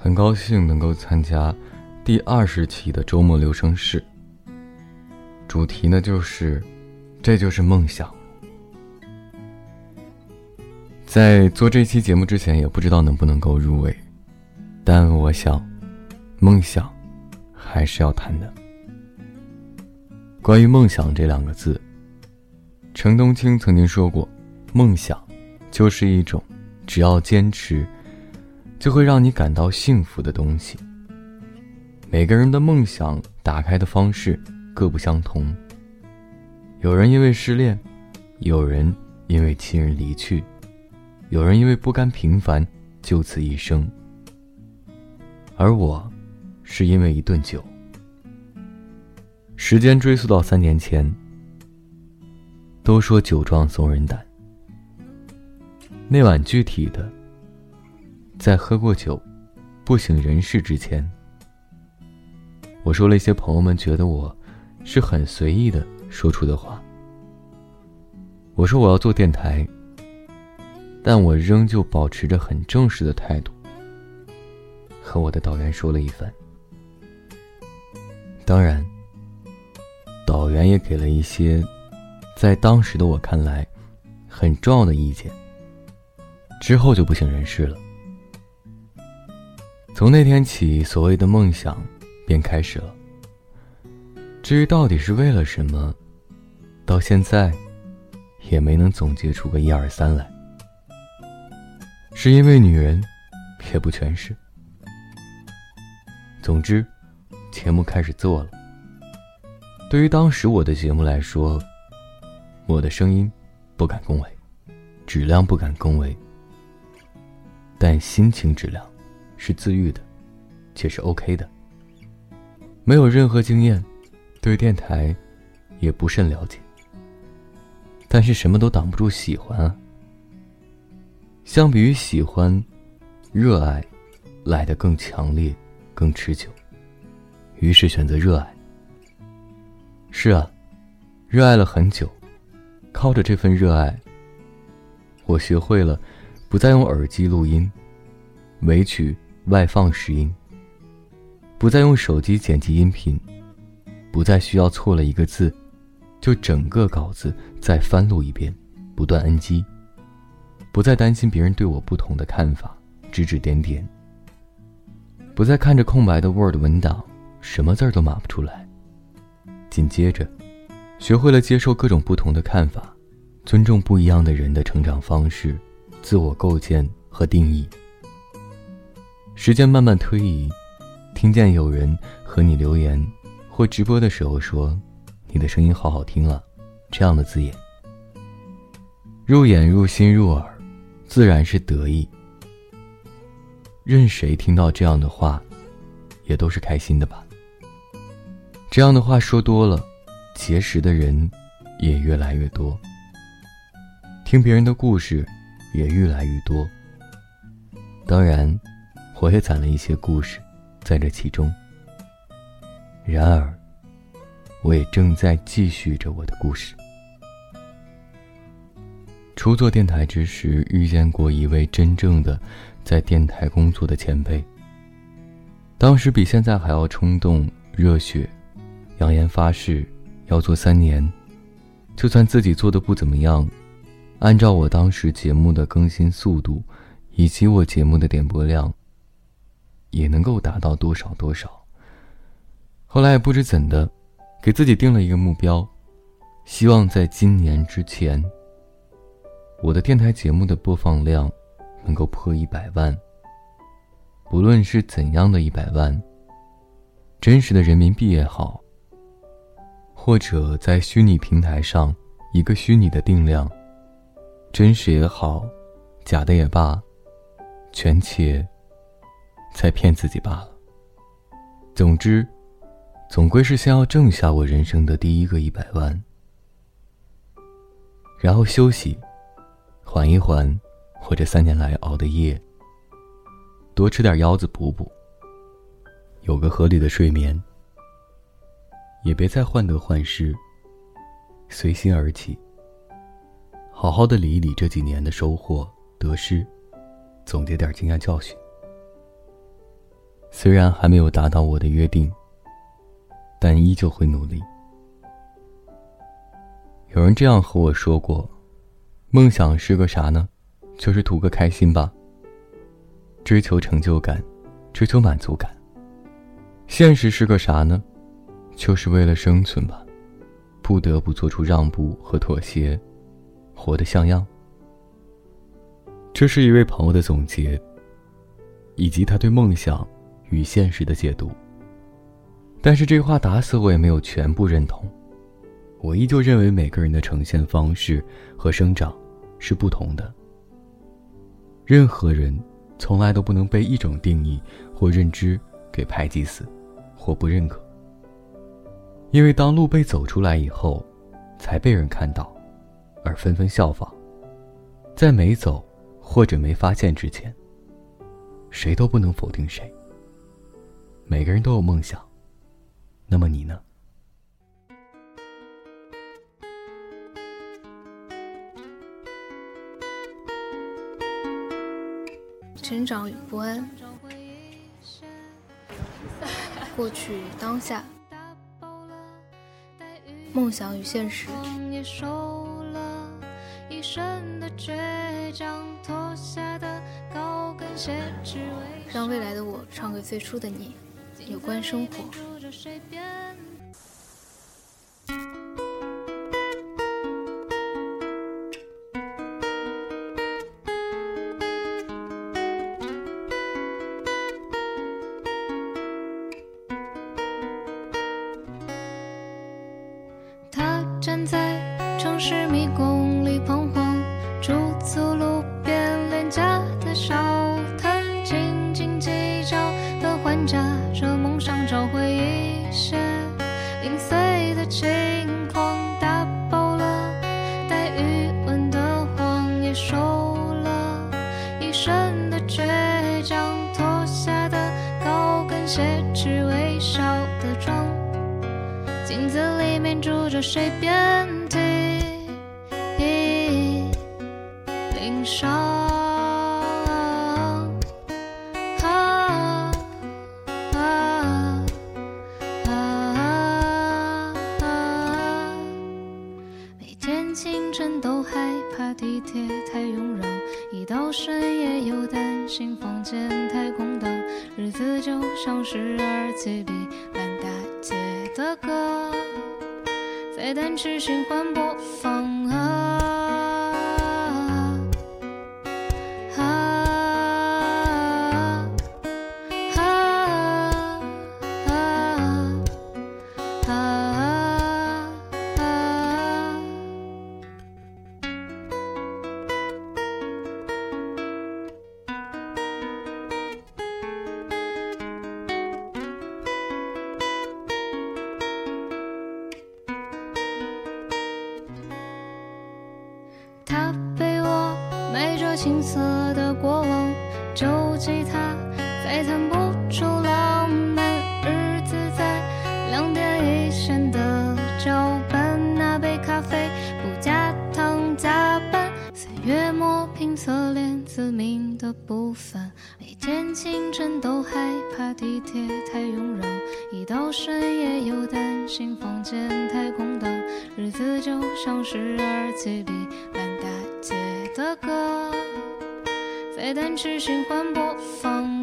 很高兴能够参加第二十期的周末留声室。主题呢就是，这就是梦想。在做这期节目之前，也不知道能不能够入围，但我想，梦想还是要谈的。关于梦想这两个字，程冬青曾经说过，梦想就是一种只要坚持。就会让你感到幸福的东西。每个人的梦想打开的方式各不相同。有人因为失恋，有人因为亲人离去，有人因为不甘平凡就此一生。而我，是因为一顿酒。时间追溯到三年前。都说酒壮怂人胆。那晚具体的。在喝过酒、不省人事之前，我说了一些朋友们觉得我是很随意的说出的话。我说我要做电台，但我仍旧保持着很正式的态度，和我的导员说了一番。当然，导员也给了一些在当时的我看来很重要的意见。之后就不省人事了。从那天起，所谓的梦想便开始了。至于到底是为了什么，到现在也没能总结出个一二三来。是因为女人，也不全是。总之，节目开始做了。对于当时我的节目来说，我的声音不敢恭维，质量不敢恭维，但心情质量。是自愈的，且是 OK 的。没有任何经验，对电台也不甚了解。但是什么都挡不住喜欢啊。相比于喜欢，热爱来的更强烈、更持久。于是选择热爱。是啊，热爱了很久，靠着这份热爱，我学会了不再用耳机录音，委曲。外放拾音，不再用手机剪辑音频，不再需要错了一个字，就整个稿子再翻录一遍，不断 NG，不再担心别人对我不同的看法，指指点点，不再看着空白的 Word 文档，什么字儿都码不出来。紧接着，学会了接受各种不同的看法，尊重不一样的人的成长方式、自我构建和定义。时间慢慢推移，听见有人和你留言或直播的时候说：“你的声音好好听啊”，这样的字眼，入眼、入心、入耳，自然是得意。任谁听到这样的话，也都是开心的吧。这样的话说多了，结识的人也越来越多，听别人的故事也越来越多。当然。我也攒了一些故事，在这其中。然而，我也正在继续着我的故事。初做电台之时，遇见过一位真正的在电台工作的前辈。当时比现在还要冲动、热血，扬言发誓要做三年，就算自己做的不怎么样，按照我当时节目的更新速度，以及我节目的点播量。也能够达到多少多少。后来不知怎的，给自己定了一个目标，希望在今年之前，我的电台节目的播放量能够破一百万。不论是怎样的一百万，真实的人民币也好，或者在虚拟平台上一个虚拟的定量，真实也好，假的也罢，全且。在骗自己罢了。总之，总归是先要挣下我人生的第一个一百万，然后休息，缓一缓，或者三年来熬的夜，多吃点腰子补补，有个合理的睡眠，也别再患得患失，随心而起，好好的理一理这几年的收获得失，总结点经验教训。虽然还没有达到我的约定，但依旧会努力。有人这样和我说过：“梦想是个啥呢？就是图个开心吧。追求成就感，追求满足感。现实是个啥呢？就是为了生存吧，不得不做出让步和妥协，活得像样。”这是一位朋友的总结，以及他对梦想与现实的解读。但是这话打死我也没有全部认同。我依旧认为每个人的呈现方式和生长是不同的。任何人从来都不能被一种定义或认知给排挤死，或不认可。因为当路被走出来以后，才被人看到，而纷纷效仿。在没走。或者没发现之前，谁都不能否定谁。每个人都有梦想，那么你呢？成长与不安，过去与当下，梦想与现实。让未来的我唱给最初的你，有关生活。他站在城市迷宫谁遍体鳞伤。啊啊啊啊,啊！每天清晨都害怕地铁太拥挤，一到深夜又担心房间太空荡，日子就像是耳机里烂大街的歌。在单曲循环播放。他被我埋着青涩的过往，旧吉他再弹不出浪漫，日子在两点一线的交班，那杯咖啡不加糖加半，岁月磨平侧脸自命的不凡，每天清晨都害怕地铁太拥挤，一到深夜又担心房间太空荡，日子就像是耳机里。的歌，在单曲循环播放。